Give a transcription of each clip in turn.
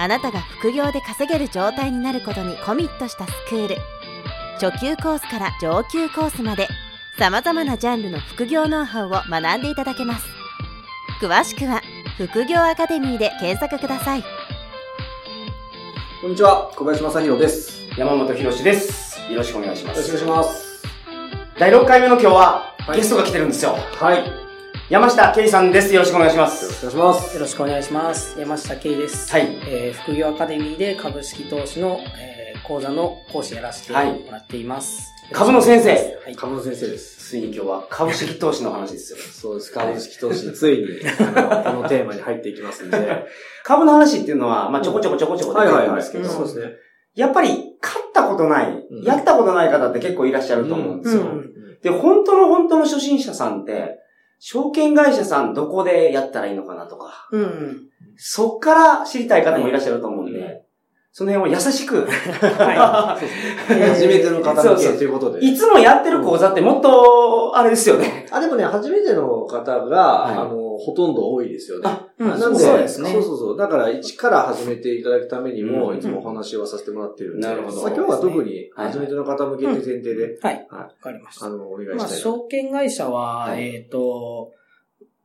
あなたが副業で稼げる状態になることにコミットしたスクール初級コースから上級コースまで様々なジャンルの副業ノウハウを学んでいただけます詳しくは副業アカデミーで検索くださいこんにちは、小林正宏です。よ山本博史です。よろしくお願いします。ろしくお願いします。第6回目の今日は、はいゲストが来てるんですよ。はい。よ山下圭さんです。よろしくお願いしまろす。しくお願いします。よろしくお願いします。山下圭です。はい。えー副業アカデミーで株式投資の、えー講座の講師やらせてもらっています。株の先生はい。株の先生です。ついに今日は株式投資の話ですよ。そうです。株式投資、ついに、あのこのテーマに入っていきますんで。は 株の話っていうのは、まあちょこちょこちょこちょこ出てくるんですけど、そうですね。やっぱり買ったことない、うんやったことない方って結構いらっしゃると思うんですよ。うんで、本当の本当の初心者さんって、証券会社さんどこでやったらいいのかなとか、うん。そっから知りたい方もいらっしゃると思うんで、はいその辺を優しく、は初めての方向けということで。いつもやってる講座ってもっと、あれですよね。あ、でもね、初めての方が、はい。あの、ほとんど多いですよね。あうんなんで、そうですねそうそうそう。だから、一から始めていただくためにも、うんいつもお話をさせてもらってるんで。なるほどまあ今日は特に、はい初めての方向けって前提で、はい。はわかりました。あの、お願いまあ、したいな。証券会社は、はいえっ、と、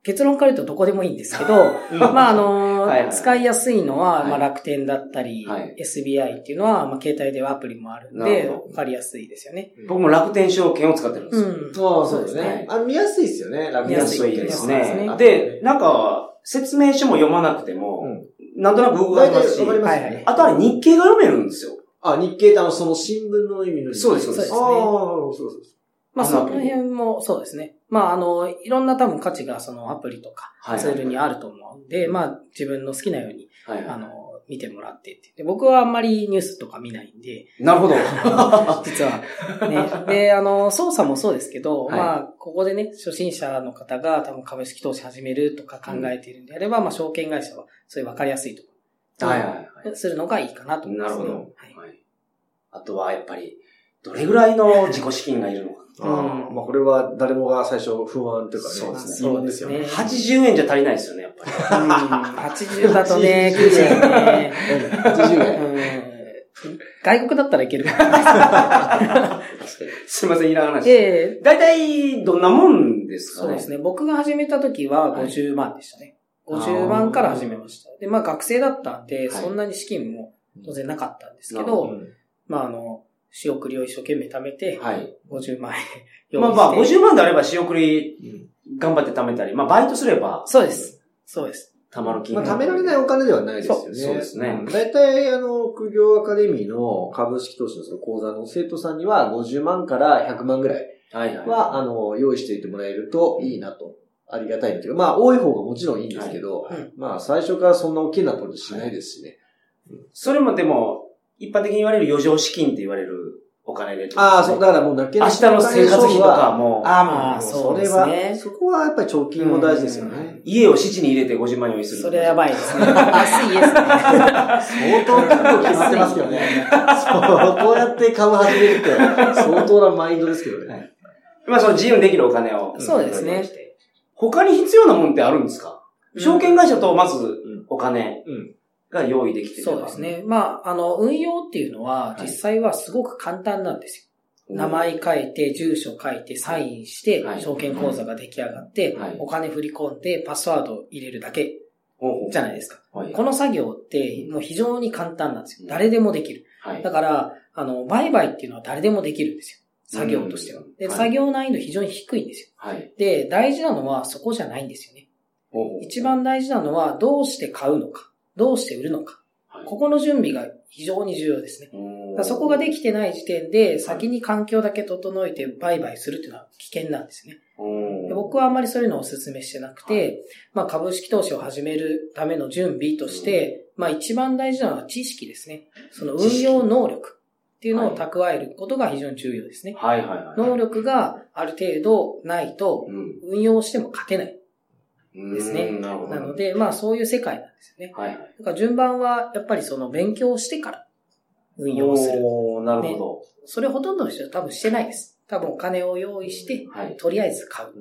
結論から言うとどこでもいいんですけど、まあ、あのはいはい使いやすいのは、はいまあ、楽天だったり、はい SBI っていうのは、まあ、携帯ではアプリもあるんで、わかりやすいですよね。僕も楽天証券を使ってるんですよ。ん。そうそうですね。ねあの、見やすいですよね、楽見やすい安いです見やすいですね。ねで、なんか、説明書も読まなくても、うんなんとなく動かりますはいはいあとは日経が読めるんですよ。あ、日経ってあの、その新聞の意味の日そうですそうですああ、そうそうそう。まあ、その辺もそうですね。まあ、あの、いろんな多分価値がそのアプリとかはいツールにあると思うんで、まあ、自分の好きなように、あの、見てもらってって。で僕はあんまりニュースとか見ないんで、なるほど。実は。ね。で、あの、操作もそうですけど、はいまあ、ここでね、初心者の方が多分株式投資始めるとか考えているんであれば、まあ、証券会社はそういう分かりやすいとこはいはいはい。するのがいいかなと思いますね。なるほど。はいはいあとはやっぱり、どれぐらいの自己資金がいるのか。ああまあこれは誰もが最初不安というかね。そうですね疑問ですよね。80円じゃ足りないですよね、やっぱり。うん、80だとね、苦しいね。80円。うん外国だったらいけるかな。すいません、いらん話。ええ大体、どんなもんですかね？そうですね。僕が始めた時は50万でしたね。50万から始めました。で、まあ学生だったんで、はいそんなに資金も当然なかったんですけど、うんまああの、仕送りを一生懸命貯めて、はい。50万円用意して。まあまあ、50万であれば仕送りうん頑張って貯めたり、まあバイトすれば、そうです。そうです。貯まる金まあ、額。貯められないお金ではないですよね。そうそうですねん大体、あの、副業アカデミーの株式投資のその講座の生徒さんには50万から100万ぐらいはいはい。は、あの、用意していてもらえるといいなと。ありがたいというか、まあ、多い方がもちろんいいんですけど、はいうんまあ、最初からそんな大きなことしないですしね。それもでも、一般的に言われる余剰資金って言われるお金で。ああ、そう、だからもう泣け明日の生活費とかも、ああ、ままあ、あそそうですれは、ねそこはやっぱり貯金も大事ですよね。家を質に入れて50万用意する。それやばいですね。安い家ですね。相当結構決まってますけどね。そう、こうやって株始めるって、相当なマインドですけどね。まあその自由にできるお金を。そうですね。他に必要なもんってあるんですか？証券会社とまずんお金うん。が用意できてればそうです。ね。まあ、あの、運用っていうのは、実際はすごく簡単なんですよ。名前書いて、住所書いて、サインしてはい、証券口座が出来上がってはい、お金振り込んで、パスワード入れるだけじゃないですか。はいこの作業って、もう非常に簡単なんですよ。誰でもできる。はいだから、あの、売買っていうのは誰でもできるんですよ。作業としてはうん。で、はい作業難易度非常に低いんですよ。はい。で、大事なのはそこじゃないんですよね。一番大事なのは、どうして買うのか、どうして売るのか。はいここの準備が非常に重要ですね。そこができてない時点で、先に環境だけ整えて売買するっていうのは危険なんですね。僕はあんまりそういうのをお勧めしてなくて、まあ株式投資を始めるための準備として、まあ一番大事なのは知識ですね。その運用能力っていうのを蓄えることが非常に重要ですね。はいはいはい。能力がある程度ないとうん。運用しても勝てない。ですねうんなるほど。なので、まあそういう世界なんですよね。はいはい。だから順番はやっぱりその勉強してから運用する。おーなるほど。それほとんどの人は多分してないです。多分お金を用意して、はい。とりあえず買うっ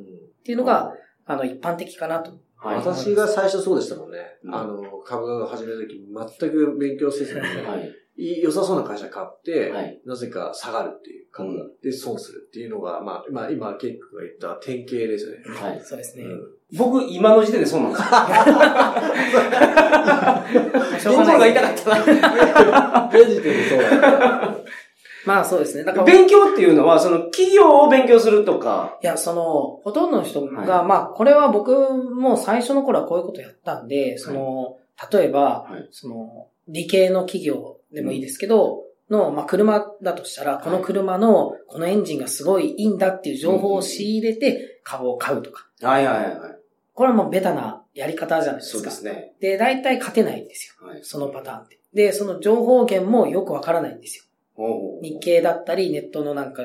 ていうのが、あの一般的かなと。はい。私が最初そうでしたもんね。うんあの、株を始めるとき全く勉強せずに、はい。い良さそうな会社買って、はいなぜか下がるっていう株が、で損するっていうのが、まあ、まあ、今、ケイ君が言った典型ですよね。はい。そうですね。うん僕、今の時点でそうなんですよ。しょうがない心が痛かったな。現時点でそうだ。まあそうですね。だから、い勉強っていうのは、その企業を勉強するとか、や、その、ほとんどの人が、はまあこれは僕も最初の頃はこういうことやったんで、その、例えば、はいその、理系の企業でもいいですけど、の、まあ、車だとしたら、この車の、このエンジンがすごいいいんだっていう情報を仕入れて、株を買うとか。はいはいはいはい。これはもうベタなやり方じゃないですか。そうですね。で、大体勝てないんですよ。はい。そのパターンって。で、その情報源もよくわからないんですよ。日経だったり、ネットのなんか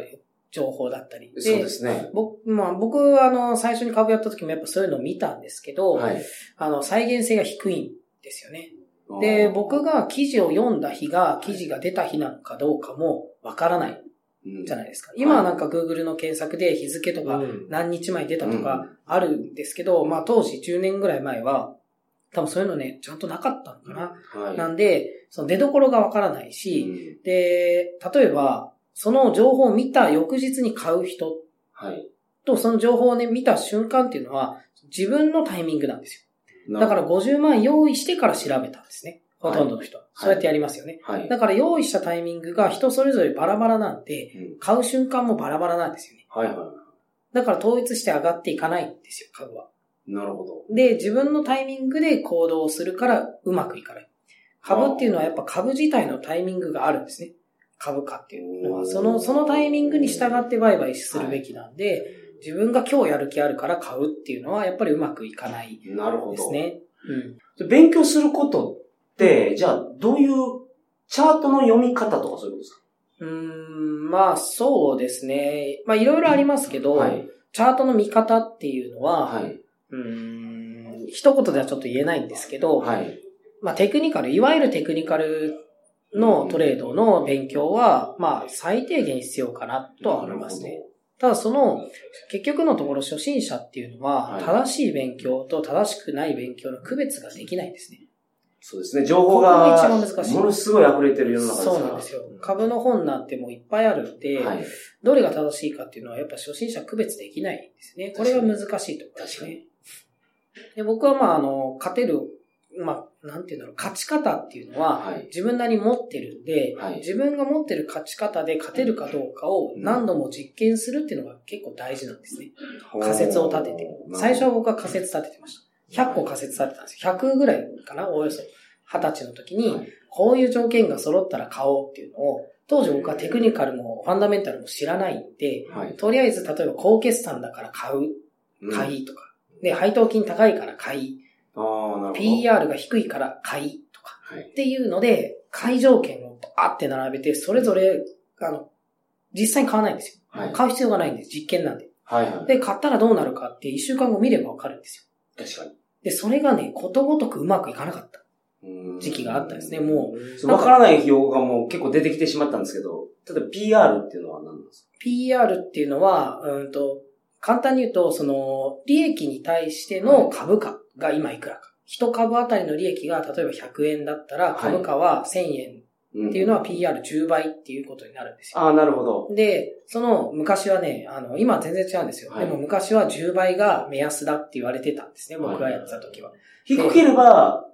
情報だったり。そうですね。僕、まあ僕はあの、最初に株やった時もやっぱそういうのを見たんですけど、はい。あの、再現性が低いんですよね。で、僕が記事を読んだ日が、記事が出た日なのかどうかもわからないじゃないですか。今はなんか Google の検索で日付とかうん何日前に出たとかあるんですけど、まあ当時10年ぐらい前は、多分そういうのね、ちゃんとなかったのかな。はい。なんで、その出所がわからないし、うんで、例えば、その情報を見た翌日に買う人はい。と、その情報をね、見た瞬間っていうのは、自分のタイミングなんですよ。だから50万用意してから調べたんですね。ほとんどの人は。そうやってやりますよね。はい。だから用意したタイミングが人それぞれバラバラなんで、うん買う瞬間もバラバラなんですよね。はいはだから統一して上がっていかないんですよ、株は。い。なるほど。で、自分のタイミングで行動するからうまくいかない。株っていうのはやっぱ株自体のタイミングがあるんですね。株価っていうのは。その、そのタイミングに従って売買するべきなんで、自分が今日やる気あるから買うっていうのはやっぱりうまくいかないなるほど。ですね。うん。勉強することって、じゃあ、どういう、チャートの読み方とかそういうことですか？うーん、まあそうですね。まあいろいろありますけど、はい。チャートの見方っていうのは、はい。うーん、一言ではちょっと言えないんですけど、はい。まあテクニカル、いわゆるテクニカルのトレードの勉強は、まあ最低限必要かなとは思いますね。ただその、結局のところ初心者っていうのは、はい正しい勉強と正しくない勉強の区別ができないんですね。そうですね。情報がが、一番難しいものすごい溢れてる世の中です。そうなんですよ。株の本なんてもういっぱいあるんで、はい。どれが正しいかっていうのはやっぱ初心者区別できないんですね。これが難しいところですね。で僕はまああの、勝てる、まあ、なんていうんだろう、勝ち方っていうのは、はい。自分なりに持ってるんで、はい自分が持ってる勝ち方で勝てるかどうかを何度も実験するっていうのが結構大事なんですね。仮説を立てて。最初は僕は仮説立ててました。100個仮説立てたんですよ。100ぐらいかなおよそ。20歳の時に、はいこういう条件が揃ったら買おうっていうのを、当時僕はテクニカルもファンダメンタルも知らないんで、はい。とりあえず例えば高決算だから買う、うん買いとか。で、配当金高いから買い。PR が低いから買いとか。はい。っていうので、買い条件をバーって並べて、それぞれ、あの、実際に買わないんですよ。はい。買う必要がないんです。実験なんで。はいはい。で、買ったらどうなるかって一週間後見ればわかるんですよ。確かにで、それがね、ことごとくうまくいかなかったうん。時期があったんですね。もう、わからない費用がもう結構出てきてしまったんですけど、例えば PR っていうのは何なんですか？PR っていうのは、うんと、簡単に言うと、その、利益に対しての株価が今いくらか。一株あたりの利益が例えば100円だったら、はい株価は1000円うんっていうのは PR10 倍っていうことになるんですよ。ああ、なるほど。で、その昔はね、あの、今は全然違うんですよ。はいでも昔は10倍が目安だって言われてたんですね、僕がやってた時は。低ければ、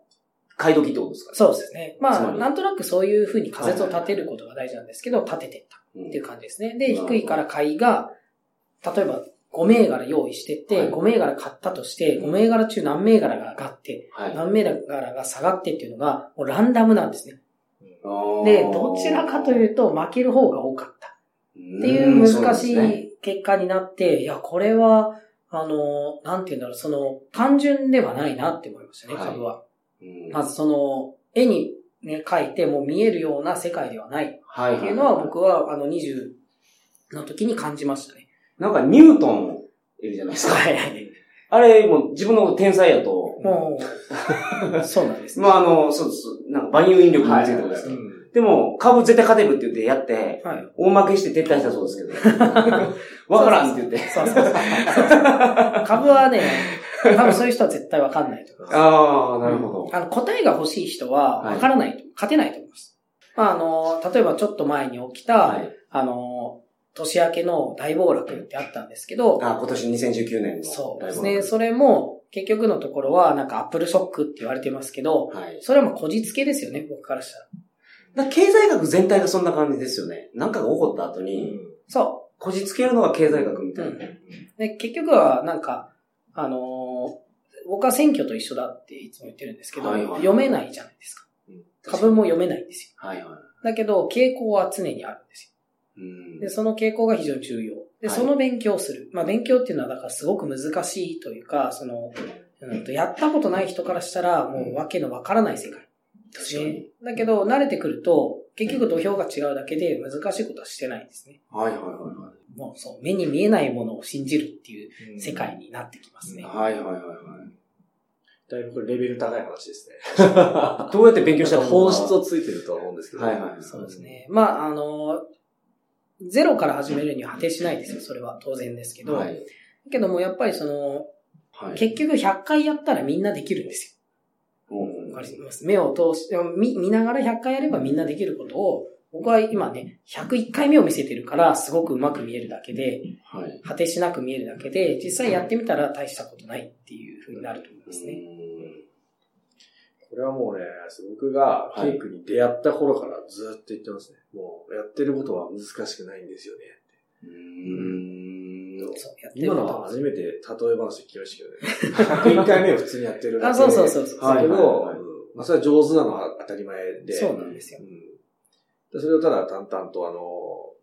買い時ってことですか？そうですね。まあ、なんとなくそういうふうに仮説を立てることが大事なんですけど、立ててったうんっていう感じですね。で、低いから買いが、例えば5銘柄用意してって、はい5銘柄買ったとして、5銘柄中何銘柄が上がって、はい。何銘柄が下がってっていうのが、もうランダムなんですね。で、どちらかというと負ける方が多かった。っていう難しい結果になって、いや、これは、あの、なんて言うんだろう、その、単純ではないなって思いましたね、はい株は。うんまずその、絵にね、描いてもう見えるような世界ではないはい。っていうのは僕はあの20の時に感じましたね。なんかニュートンいるじゃないですか。はいはい。あれ、もう自分の天才やと、もう、そうなんですね。まああの、そうです。なんか万有引力についてことですよ。でも、株絶対勝てるって言ってやって、はい。大負けして撤退したそうですけど。わからんって言って。そうそうそう。株はね、多分そういう人は絶対わかんないと思います。ああ、なるほど。あの、答えが欲しい人は、わからないと、勝てないと思います。まあ、あの、例えばちょっと前に起きた、はい。あの、年明けの大暴落ってあったんですけど、あ今年2019年の。そうですね。それも、結局のところは、なんかアップルショックって言われてますけど、はい。それはもうこじつけですよね、僕からしたら。だ経済学全体がそんな感じですよね。なんかが起こった後に、そこじつけるのが経済学みたいな。うんう。で、結局は、なんか、あのー僕は選挙と一緒だっていつも言ってるんですけど、はいはい読めないじゃないですか。株も読めないんですよ。はいはだけど、傾向は常にあるんですい。うんよ。で、その傾向が非常に重要。で、はいその勉強をする。まあ、勉強っていうのは、だからすごく難しいというか、その、うんと、やったことない人からしたら、もうわけのわからない世界。確かに。だけど、慣れてくると、結局土俵が違うだけで難しいことはしてないんですね。はいはいはもうそう、目に見えないものを信じるっていう世界になってきますいね。はい。はいはいはいはい。だいぶこれレベル高い話ですね。どうやって勉強したら本質をついてるとは思うんですけど。はいはいそうですね。まあ、あの、ゼロから始めるには果てしないですよ。それは当然ですけど。はい。けども、やっぱりその、はい。結局100回やったらみんなできるんですうんよ。わかります？目を通して、見見ながら100回やればみんなできることを、僕は今ね、101回目を見せてるから、すごくうまく見えるだけで、はい。果てしなく見えるだけで、実際やってみたら大したことないっていう風になると思いますね。これはもうね、僕がはいケイクに出会った頃からずっと言ってますね。もうやってることは難しくないんですよね。うーん。そう、今のは初めて例え話聞きましたけどね。101回目を普通にやってるだけで。あ、そうそうそうそう。はいだけど、まあそれは上手なのは当たり前で。そうなんですようんでそれをただ淡々とあの、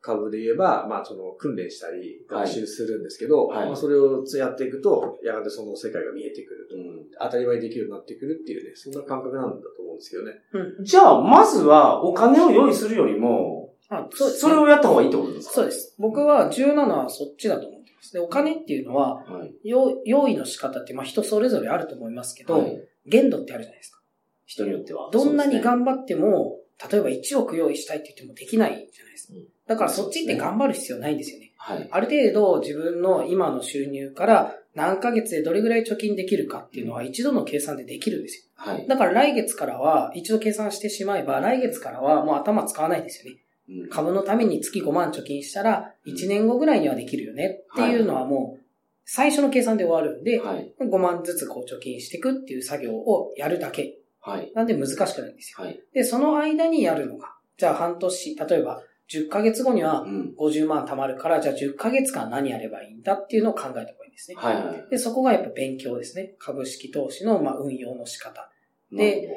株で言えば、まあその訓練したり学習するんですけど、はいまあそれをやっていくと、やがてその世界が見えてくると。うん当たり前にできるようになってくるっていうね、そんな感覚なんだと思うんですけどね。うん。じゃあ、まずはお金を用意するよりも、あ、そうそれをやった方がいいってことですか？そうです。僕は重要なのはそっちだと思ってます。で、お金っていうのは、はい。用用意の仕方って、まあ人それぞれあると思いますけど、はい限度ってあるじゃないですか。人によっては。どんなに頑張っても、例えば1億用意したいって言ってもできないじゃないですか。だからそっちって頑張る必要ないんですよね。はい。ある程度自分の今の収入から何ヶ月でどれぐらい貯金できるかっていうのは一度の計算でできるんですよ。はい。だから来月からは一度計算してしまえば来月からはもう頭使わないですよね。うん株のために月5万貯金したら1年後ぐらいにはできるよねっていうのはもう最初の計算で終わるんで、はい。5万ずつこう貯金していくっていう作業をやるだけ。はい。なんで難しくないんですよ。はい。で、その間にやるのが、じゃあ半年、例えば10ヶ月後にはうん。50万貯まるから、じゃあ10ヶ月間何やればいいんだっていうのを考えた方がいいんですね。はいはい。で、そこがやっぱ勉強ですね。株式投資のまあ運用の仕方。なる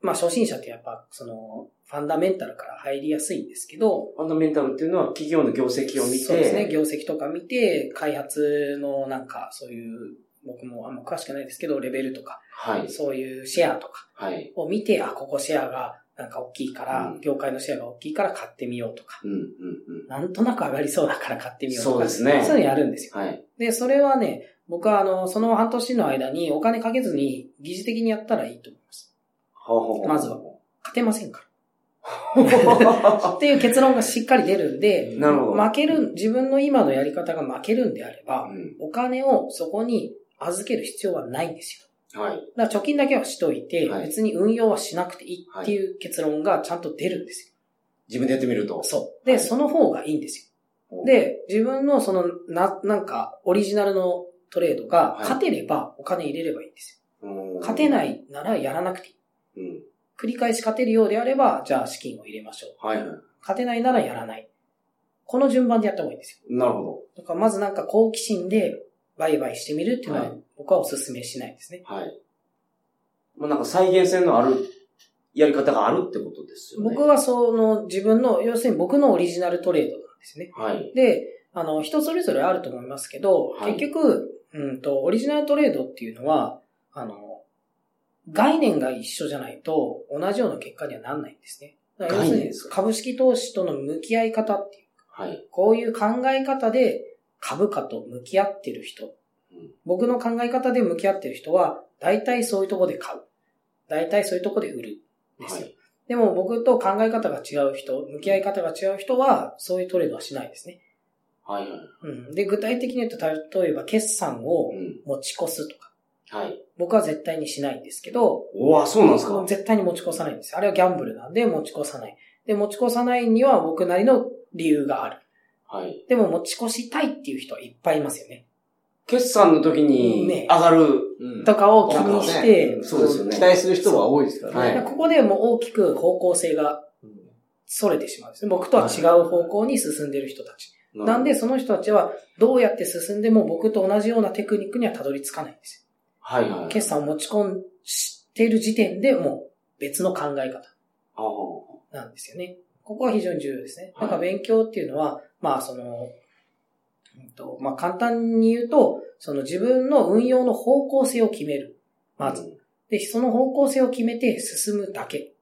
まあ初心者ってやっぱそのファンダメンタルから入りやすいんですけど。ファンダメンタルっていうのは企業の業績を見て、そうですね、業績とか見て、開発のなんかそういう、僕もあんま詳しくないですけど、レベルとか、はい。そういうシェアとかはい。を見て、あ、ここシェアがなんか大きいから、うん業界のシェアが大きいから買ってみようとか、うん、うん、うん。なんとなく上がりそうだから買ってみようとか、そうですねそういうのやるんですよ。はい。で、それはね、僕はあの、その半年の間にお金かけずに疑似的にやったらいいと思います。ほうほうほうまずは。勝てませんから。っていう結論がしっかり出るんで、なるほど。負ける、自分の今のやり方が負けるんであれば、うんお金をそこに預ける必要はないんですよ。はい。だから貯金だけはしといて、はい別に運用はしなくていいっていう結論がちゃんと出るんです自分でやってみるとよ。。そう。で、はいその方がいいんですよ。うん、で、自分のその、な、なんか、オリジナルのトレードがはい勝てればお金入れればいいんですうんよ。勝てないならやらなくていい。うん。繰り返し勝てるようであれば、じゃあ資金を入れましょう。はいはい。勝てないならやらない。この順番でやった方がいいんですよ。なるほだからまずなんか好奇心で売買してみるっていうのははい僕はお勧めしないですね。ど。はい。もうなんか再現性のあるやり方があるってことですよね。僕はその自分の、要するに僕のオリジナルトレードなんですね。はい。で、あの、人それぞれあると思いますけど、はい結局、うんと、オリジナルトレードっていうのは、あの、概念が一緒じゃないと同じような結果にはなんないんですね。要するに株式投資との向き合い方っていう、はい。こういう考え方で株価と向き合ってる人、うん僕の考え方で向き合ってる人は、大体そういうとこで買う。大体そういうとこで売る。ですよ。はいでも僕と考え方が違う人、向き合い方が違う人は、そういうトレードはしないですね。はいはい。うん。で、具体的に言うと、例えば決算をうん。持ち越すとか、はい。僕は絶対にしないんですけど、おわ、そうなんですか？絶対に持ち越さないんですよ。あれはギャンブルなんで持ち越さない。で、持ち越さないには僕なりの理由がある。はい。でも持ち越したいっていう人はいっぱいいますよね。決算の時にね上がる。うんとかを気にして、そうですよね期待する人は多いですからね。はいここでもう大きく方向性がうん逸れてしまうんですね。僕とは違う方向に進んでる人たち。なんで、その人たちはどうやって進んでも僕と同じようなテクニックにはたどり着かないんですはいはい。よ。決算を持ち込んしている時点でもう別の考え方。なんですよね。ここは非常に重要ですね。はいだから勉強っていうのは、まあその、うんとまあ簡単に言うと、その自分の運用の方向性を決める。まず。うんで、その方向性を決めて進むだけ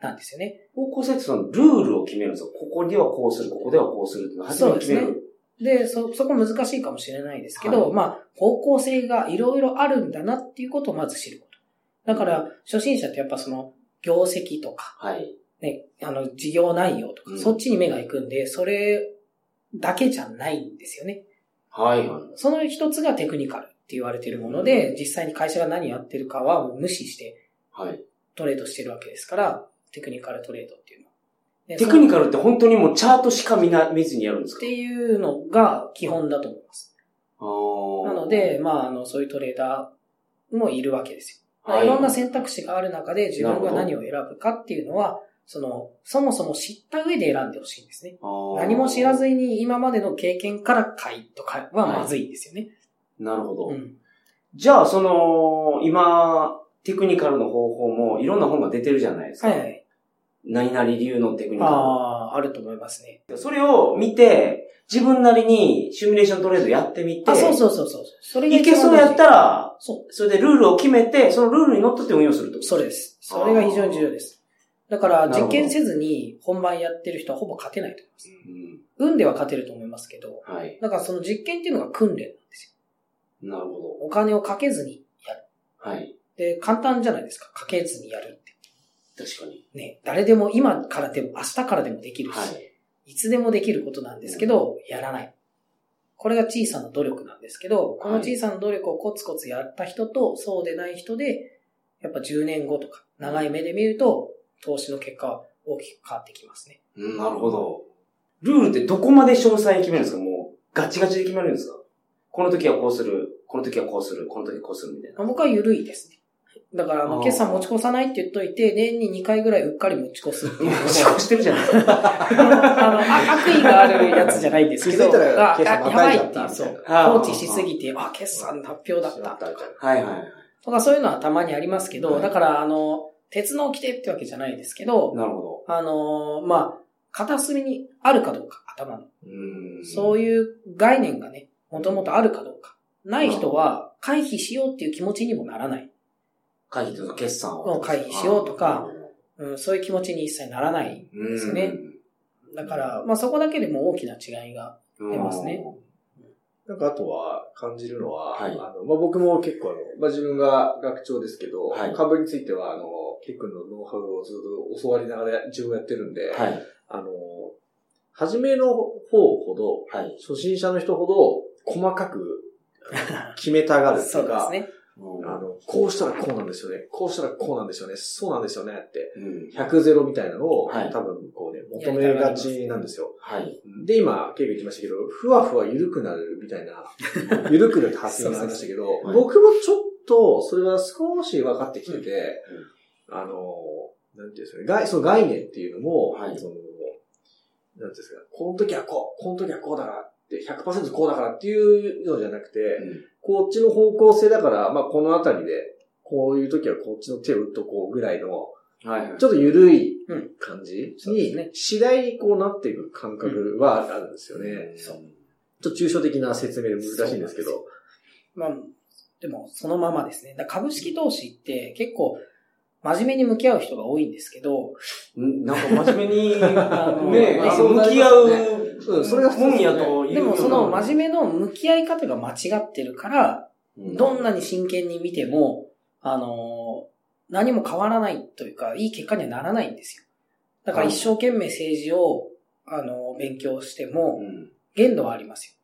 なんですよね。方向性ってそのルールを決めるんですよ。ここではこうする、ここではこうするっていうのを初めに決める。で、そ、そこ難しいかもしれないですけど、はいまあ、方向性がいろいろあるんだなっていうことをまず知ること。だから、初心者ってやっぱその、業績とか、はい。ね、あの、事業内容とか、うんそっちに目が行くんで、それだけじゃないんですよね。はいはい。その一つがテクニカルって言われているもので、実際に会社が何やってるかは無視してはい。トレードしてるわけですから、テクニカルトレードっていうのは。でテクニそカルって本当にもうチャートしか見な、見ずにやるんですか？っていうのが基本だと思います。なので、まあ、あの、そういうトレーダーもいるわけですよ。はいいろんな選択肢がある中で自分が何を選ぶかっていうのは、その、そもそも知った上で選んでほしいんですね。何も知らずに今までの経験から買いとかはまずいんですよね。なるほど。うん。じゃあ、その、今、テクニカルの方法もいろんな本が出てるじゃないですか。はいはい。何々流のテクニカああ、あると思いますね。ル。それを見て、自分なりにシミュレーショントレードやってみて、あ、そうそうそうそう。それがいけそうやったら、ら、そそれでルールを決めて、そのルールにのっとって運用すると。う、それです。それが非常に重要です。だから、実験せずに本番やってる人はほぼ勝てないと思います。うん。運では勝てると思いますけど、はい。だからその実験っていうのが訓練なんですよ。なるほお金をかけずにやる。ど。はい。で、簡単じゃないですか。かけずにやるって。確かに。ね、誰でも今からでも明日からでもできるし、はい。い、つでもできることなんですけど、やらない。これが小さな努力なんですけど、この小さな努力をコツコツやった人と、そうでない人で、やっぱ10年後とか、長い目で見ると、投資の結果は大きく変わってきますね。うん、なるほど。ルールってどこまで詳細に決めるんですか？もう、ガチガチで決めるんですか？この時はこうする、この時はこうする、この時はこうするみたいな。僕は緩いですね。だから、あの、決算持ち越さないって言っといて、年に2回ぐらいうっかり持ち越すっていう。持ち越してるじゃないですか。あの、あ悪意があるやつじゃないんですけど、気づいたらあ決算あやばいっていう、そう放置しすぎて、あ、決算発表だったとか。はいはい。とかそういうのはたまにありますけど、はいだから、あの、鉄の規定ってわけじゃないですけど、なるほあの、まあ、片隅にあるかどうか、頭の。ど。うんそういう概念がね、もともとあるかどうか。ない人は回避しようっていう気持ちにもならない。会議とか決算を。会議しようとかうん、そういう気持ちに一切ならない。うん、ですねだから、まあそこだけでも大きな違いが。うん、出ますねなんかあとは感じるのは、はいあの、まあ、僕も結構あの、まあ、自分が学長ですけど、はい株についてはあの、ケイ君のノウハウをずっと教わりながら自分やってるんで、はい。あの、初めの方ほど、はい。初心者の人ほど細かく決めたがるって そいうですね。あの、こうしたらこうなんですよね。こうしたらこうなんですよね。そうなんですよねって。うん。100ゼロみたいなのを、はい多分こうね、求めがちなんですよ。はい。で、今、ケイが言ってましたけど、ふわふわ緩くなるみたいな、緩くなるって発言がありましたけどうそう、僕もちょっと、それは少し分かってきてて、あの、なんていうんですかね、概その概念っていうのも、はいその、なんていうんですか、この時はこう、この時はこうだからって、100%こうだからっていうのじゃなくて、うんこっちの方向性だから、まあ、このあたりで、こういう時はこっちの手を打っとこうぐらいの、はい。ちょっと緩いうん感じに、次第にこうなっていく感覚はあるんですよね。そう。ちょっと抽象的な説明で難しいんですけど。まあ、でもそのままですね。株式投資って結構真面目に向き合う人が多いんですけど、んなんか真面目に、ね、あそう向き合う、うんそれが普通もんですよねやとでもその真面面目の向き合い方が間違ってるから、どんなに真剣に見ても、あのー何も変わらないというか、いい結果にはならないんですよ。だから一生懸命政治を、あのー勉強しても、うん限度はあります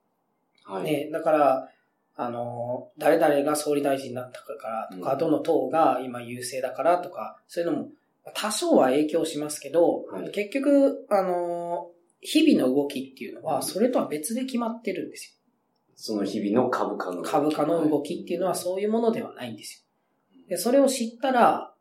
よ。はい。ね、だから、あのー誰々が総理大臣になったからとか、うんどの党が今優勢だからとか、そういうのも多少は影響しますけど、はい結局、あのー日々の動きっていうのは、うんそれとは別で決まってるんですよ。その日々の株価の。株価の動きっていうのはそういうものではないんですよ。で、それを知ったら、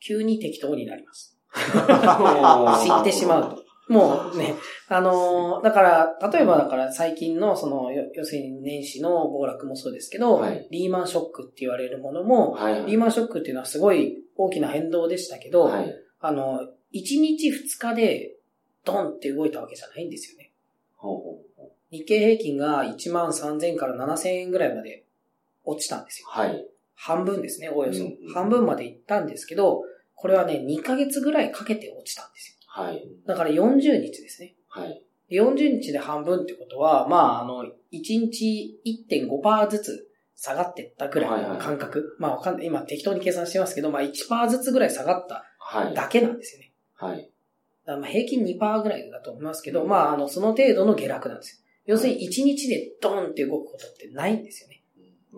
急に適当になります。知ってしまうと。もうね、あのーだから、例えばだから最近のその、よ要するに年始の暴落もそうですけど、はいリーマンショックって言われるものも、はい。リーマンショックっていうのはすごい大きな変動でしたけど、はい。あの、1日2日でドンって動いたわけじゃないんですよね。日経平均が1万3000から7000円ぐらいまで落ちたんですよ。はい。半分ですね、およそ。うん半分まで行ったんですけど、これはね、2ヶ月ぐらいかけて落ちたんですよ。はい。だから40日ですね。はい。40日で半分ってことは、まあ、あの、1日1.5%ずつ下がってったぐらいの感覚。まあ、わかんない。今適当に計算してますけど、まあ1%ずつぐらい下がったはい。だけなんですよね。はい。だからまあ平均2%ぐらいだと思いますけど、まあ、あの、その程度の下落なんですよ。要するに1日でドーンって動くことってないんですよね。う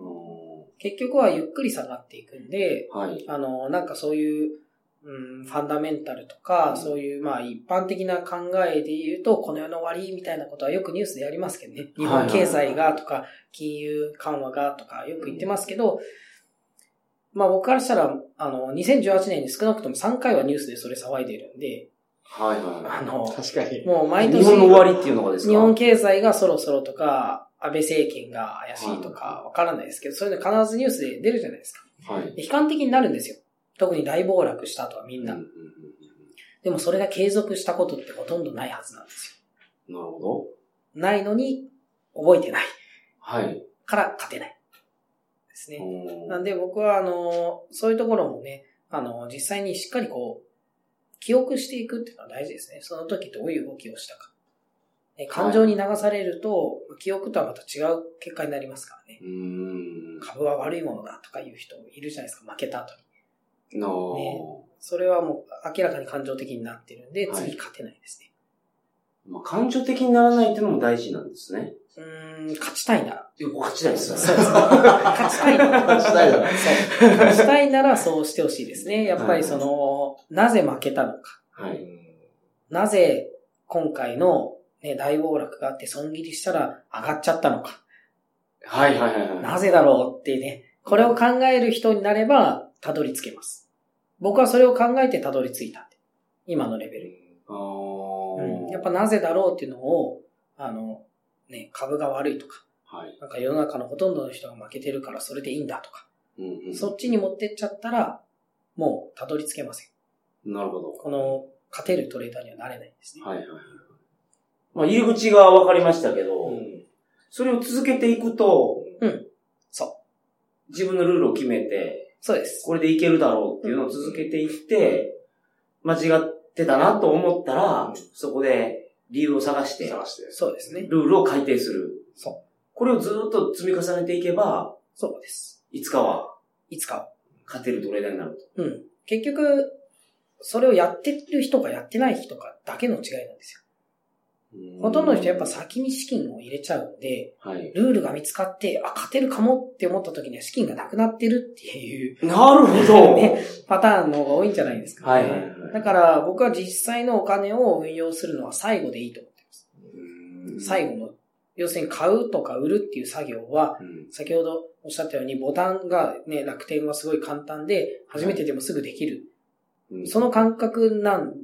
結局はゆっくり下がっていくんで、んはい。あの、なんかそういう、うん、ファンダメンタルとか、うんそういう、まあ一般的な考えで言うと、この世の終わりみたいなことはよくニュースでやりますけどね。日本経済がとか、金融緩和がとかよく言ってますけど、まあ僕からしたら、あの、2018年に少なくとも3回はニュースでそれ騒いでるんで、はいはあの、確かに。い。もう毎年、日本の終わりっていうのがですか？日本経済がそろそろとか、安倍政権が怪しいとか、わからないですけど、そういうの必ずニュースで出るじゃないですか。はい。で悲観的になるんですよ。特に大暴落した後はみんな。でもそれが継続したことってほとんどないはずなんですうんなるほど。よ。ないのに、覚えてないはい。から勝てない。ですね。うんなんで僕は、あの、そういうところもね、あの、実際にしっかりこう、記憶していくっていうのは大事ですね。その時どういう動きをしたか。ね感情に流されると、記憶とはまた違う結果になりますからね。株は悪いものだとかいう人いるじゃないですか、負けた後に。それはもう明らかに感情的になってるんで、はい次勝てないですね。まあ、感情的にならないっていうのも大事なんですね。うーん、勝ちたいなら。勝ちたいですそうです。勝ちたいなら。勝ちたいならそう。勝ちたいならそうしてほしいですね。やっぱりその、なぜ負けたのか。はい。なぜ今回の、ね、大暴落があって損切りしたら上がっちゃったのか。はいはいはいはい。なぜだろうってね、これを考える人になれば、たどり着けます。僕はそれを考えてたどり着いた。今のレベルに。あーうんやっぱなぜだろうっていうのを、あの、ね、株が悪いとか、はい。なんか世の中のほとんどの人が負けてるからそれでいいんだとか、うんうんそっちに持ってっちゃったら、もうたどり着けません。なるほど。この、勝てるトレーダーにはなれないんですね。はいはいはい。まあ、入り口が分かりましたけど、うんそれを続けていくと、うんそ自分のルールを決めて、そうです。これでいけるだろうっていうのを続けていって、間違ってたなと思ったら、うんそこで理由を探して、探して。そうですね。ルールを改定する。そう。これをずっと積み重ねていけば、そうです。いつかはいつか。勝てるトレーダーになると。うん。結局、それをやってる人かやってない人かだけの違いなんですよ。ほとんどの人やっぱ先に資金を入れちゃうんで、はい。ルールが見つかって、あ、勝てるかもって思った時には資金がなくなってるっていうなるほど。ねパターンの方が多いんじゃないですか、ね。はいはいはいだから僕は実際のお金を運用するのは最後でいいと思ってます。うん最後の、要するに買うとか売るっていう作業は、うん先ほどおっしゃったようにボタンがね、楽天はすごい簡単で、初めてでもすぐできる。うんその感覚なん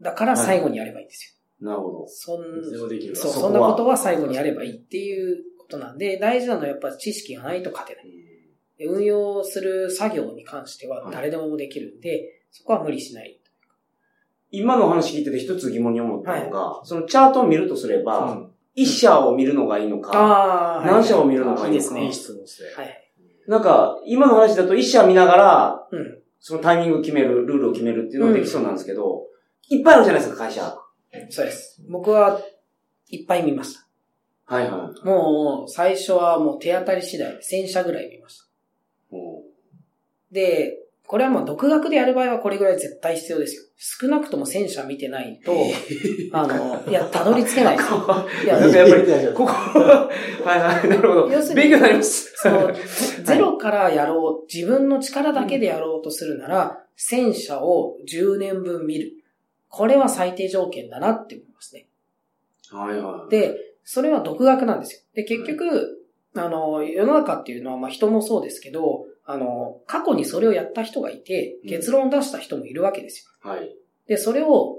だから最後にやればいいんですよ。なるほど。そんそう、そんなことは最後にやればいいっていうことなんで、大事なのはやっぱ知識がないと勝てない。で運用する作業に関しては誰でもできるんで、そこは無理しない。今の話聞いてて一つ疑問に思ったのが、そのチャートを見るとすれば、うん一社を見るのがいいのか、あ何社を見るのがいいのか。いいですねいい質問ですね。はい。なんか、今の話だと一社見ながら、うん。そのタイミングを決める、ルールを決めるっていうのができそうなんですけど、いっぱいあるじゃないですか、会社。そうです。僕はいっぱい見ました。はいはもう、最初はもう手当たり次第、1000社ぐらい見ました。い。で、これはまあ独学でやる場合はこれぐらい絶対必要ですよ。少なくとも1000社見てないと、あの、いや、たどり着けない ですよ。いや、やっぱりここ、はいはい、なるほど。要するに勉強になります。その、ゼロからやろう、自分の力だけでやろうとするなら、1000社を10年分見る。これは最低条件だなって思いますね。はいはい。で、それは独学なんですよ。で、結局、あの、世の中っていうのは、まあ人もそうですけど、あの、過去にそれをやった人がいて、うん結論を出した人もいるわけですよ。はい。で、それを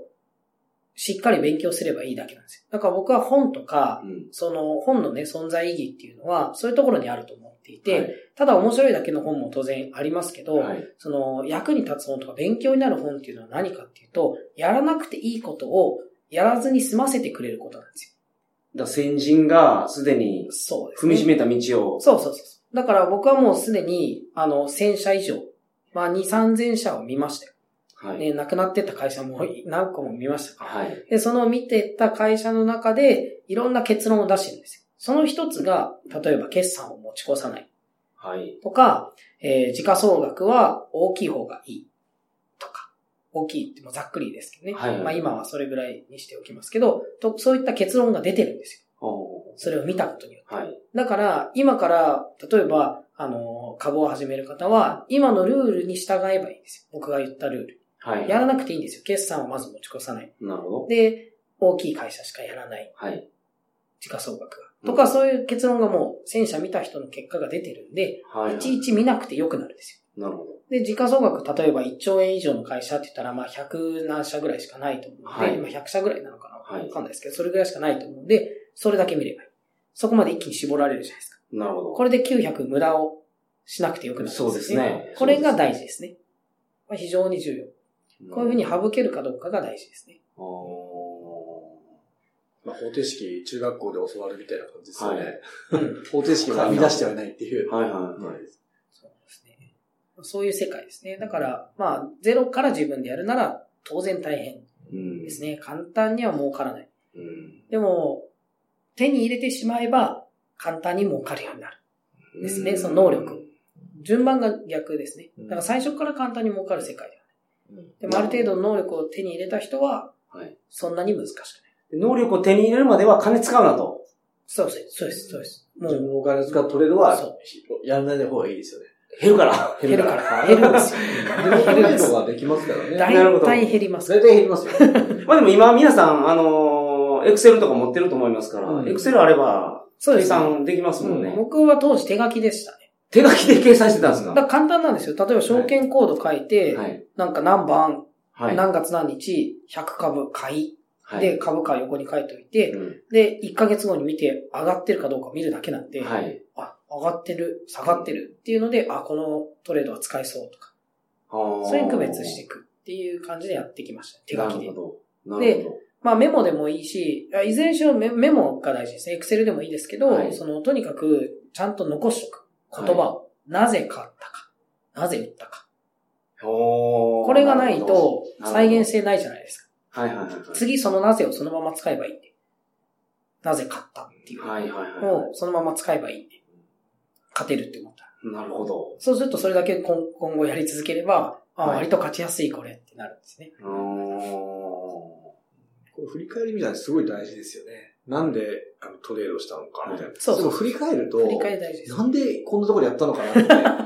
しっかり勉強すればいいだけなんですよ。だから僕は本とか、うん。その本のね、存在意義っていうのは、そういうところにあると思っていて、はいただ面白いだけの本も当然ありますけど、はい。その役に立つ本とか勉強になる本っていうのは何かっていうと、やらなくていいことをやらずに済ませてくれることなんですだから先人がすでに。踏みしめた道を、そうそうそう。だから僕はもうすでに、あの、1000社以上、まあ2、3000社を見ましたよ。はい。ね、亡くなってった会社も何個も見ましたから。はい。で、その見てった会社の中で、いろんな結論を出してるんですよ。その一つが、例えば決算を持ち越さない。はい。とか、えー時価総額は大きい方がいい。とか。大きいってもうざっくりですけどね。はいはいまあ今はそれぐらいにしておきますけど、とそういった結論が出てるんですよ。おそれを見たことによって。ーはい。だから、今から、例えば、あの、株を始める方は、今のルールに従えばいいんですよ。僕が言ったルール。はい。やらなくていいんですよ。決算はまず持ち越さない。なるほど。で、大きい会社しかやらない。はい。時価総額が。うんとか、そういう結論がもう、戦社見た人の結果が出てるんで、はい。いちいち見なくてよくなるんですよ。なるほど。で、時価総額、例えば1兆円以上の会社って言ったら、まあ100何社ぐらいしかないと思うので、はいまあ100社ぐらいなのかな？はいわかんないですけど、それぐらいしかないと思うんで、それだけ見ればいい。そこまで一気に絞られるじゃないですか。なるほど。これで900無駄をしなくてよくなるんですよそうですねこれが大事ですね。まあ、非常に重要。こういうふうには省けるかどうかが大事ですね。まあ、方程式、中学校で教わるみたいな感じですよね。はいうん。方程式を編み出してはないっていう。はいはいはい。そうですね。そういう世界ですね。だから、まあ、ゼロから自分でやるなら、当然大変うんですね。簡単には儲からない。うん。でも、手に入れてしまえば、簡単に儲かるようになる。ですねその能力順番が逆ですね。だから最初から簡単に儲かる世界ではない。でもある程度の能力を手に入れた人は、はい。そんなに難しくない。能力を手に入れるまでは金使うなと。そうです、そうです、そうです。もう、自分のお金使うトレードはそ、やらない方がいいですよね。減るから。減るから、減るんですよ。でもトレードができますからね。なるほど大体減ります。大体減りますよ。まあでも今皆さん、あのー、エクセルとか持ってると思いますから、うんエクセルあれば、計そうです、算できますもんね。僕は当時手書きでしたね。手書きで計算してたんですか？だ簡単なんですよ。例えば証券コード書いて、はい。なんか何番、はい。何月何日、100株買い、はい。で、株価横に書いておいて、うんで、1ヶ月後に見て上がってるかどうか見るだけなんで、はい。あ、上がってる、下がってるっていうので、あ、このトレードは使えそうとか、そそれに区別していくっていう感じでやってきました。手書きでなる。ほど。なるほど。まあメモでもいいし、いずれにしろメメモが大事ですね。エクセルでもいいですけど、はいその、とにかく、ちゃんと残しとく。言葉を。なぜ買ったか。なぜ売ったか。これがないと、再現性ないじゃないですか。はいはいはいはい。次そのなぜをそのまま使えばいいんで。なぜ買ったっていうはいはいはいのはをそのまま使えばいいんで。勝てるって思った。なるほど。そうするとそれだけ今今後やり続ければ、あ、はい割と勝ちやすいこれってなるんですね。うーんこれ振り返りみたいなのすごい大事ですよね。なんであのトレードしたのかみたいな。そうそう振り返ると、振り返り大事です。なんでこんなところでやったのかなっ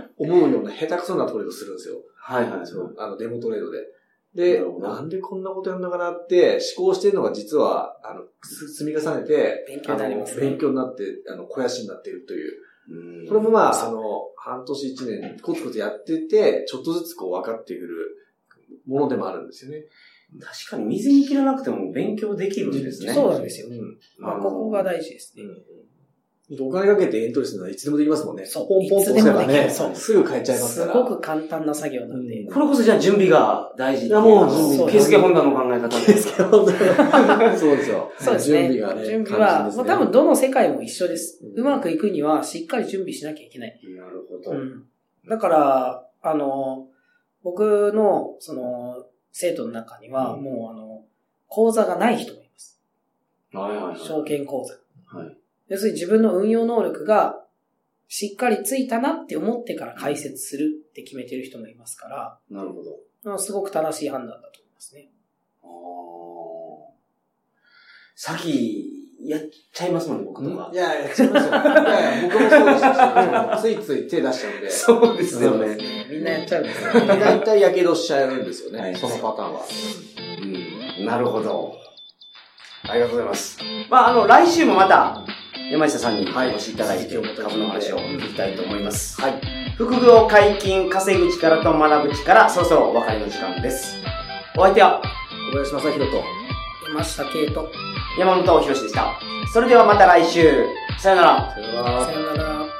て思うような下手くそなトレードするんですよ。はいはい。そうあの、デモトレードで。でなんでこんなことやるのかなって思考してるのが実は、あの、す積み重ねて、勉強になりますね勉強になって、あの、肥やしになっているという。うんこれもまあ、あの、半年一年コツコツやってて、ちょっとずつこう分かってくるものでもあるんですよね。確かに水に切らなくても勉強できるんですね。そうなんですよ。うん。まあ、ここが大事ですね。お金かけてエントリーするのはいつでもできますもんね。そうポンポンと押せばね、いつでもできるそうすぐ変えちゃいますすから。ごく簡単な作業なんで。うんこれこそじゃあ準備が大事っていやもう準備ケースケ本田の考え方ケースケ本田そうですよ。そうですね。準備がね。準備は、もう多分どの世界も一緒です。うまくいくにはしっかり準備しなきゃいけない。なるほほど。うん。だから、あの、僕の、その、生徒の中には、うんもうあの、講座がない人もいます。はいはいはい。証券講座。はい。要するに自分の運用能力がしっかりついたなって思ってから解説するって決めてる人もいますから、なるほど。まあすごく正しい判断だと思いますね。あーさっき、やっちゃいますもんね、僕とかい。や、やっちゃいますよ。いやいや、僕もそうでしたし、ついつい手出しちゃうんで。そうですよね。みんなやっちゃうんですよね。大体火傷しちゃうんですよはいね、そのパターンは。うん。なるほど。ありがとうございます。まあ、あの、来週もまた、山下さんにお越しいただいて、はい株の話を聞きたいと思います。はい。副業解禁、稼ぐ力と学ぶ力、そろそろお別れの時間です。お相手は、小林正宏と。山下圭と、山本博史でした。それではまた来週。さよなら。さよならさよなら。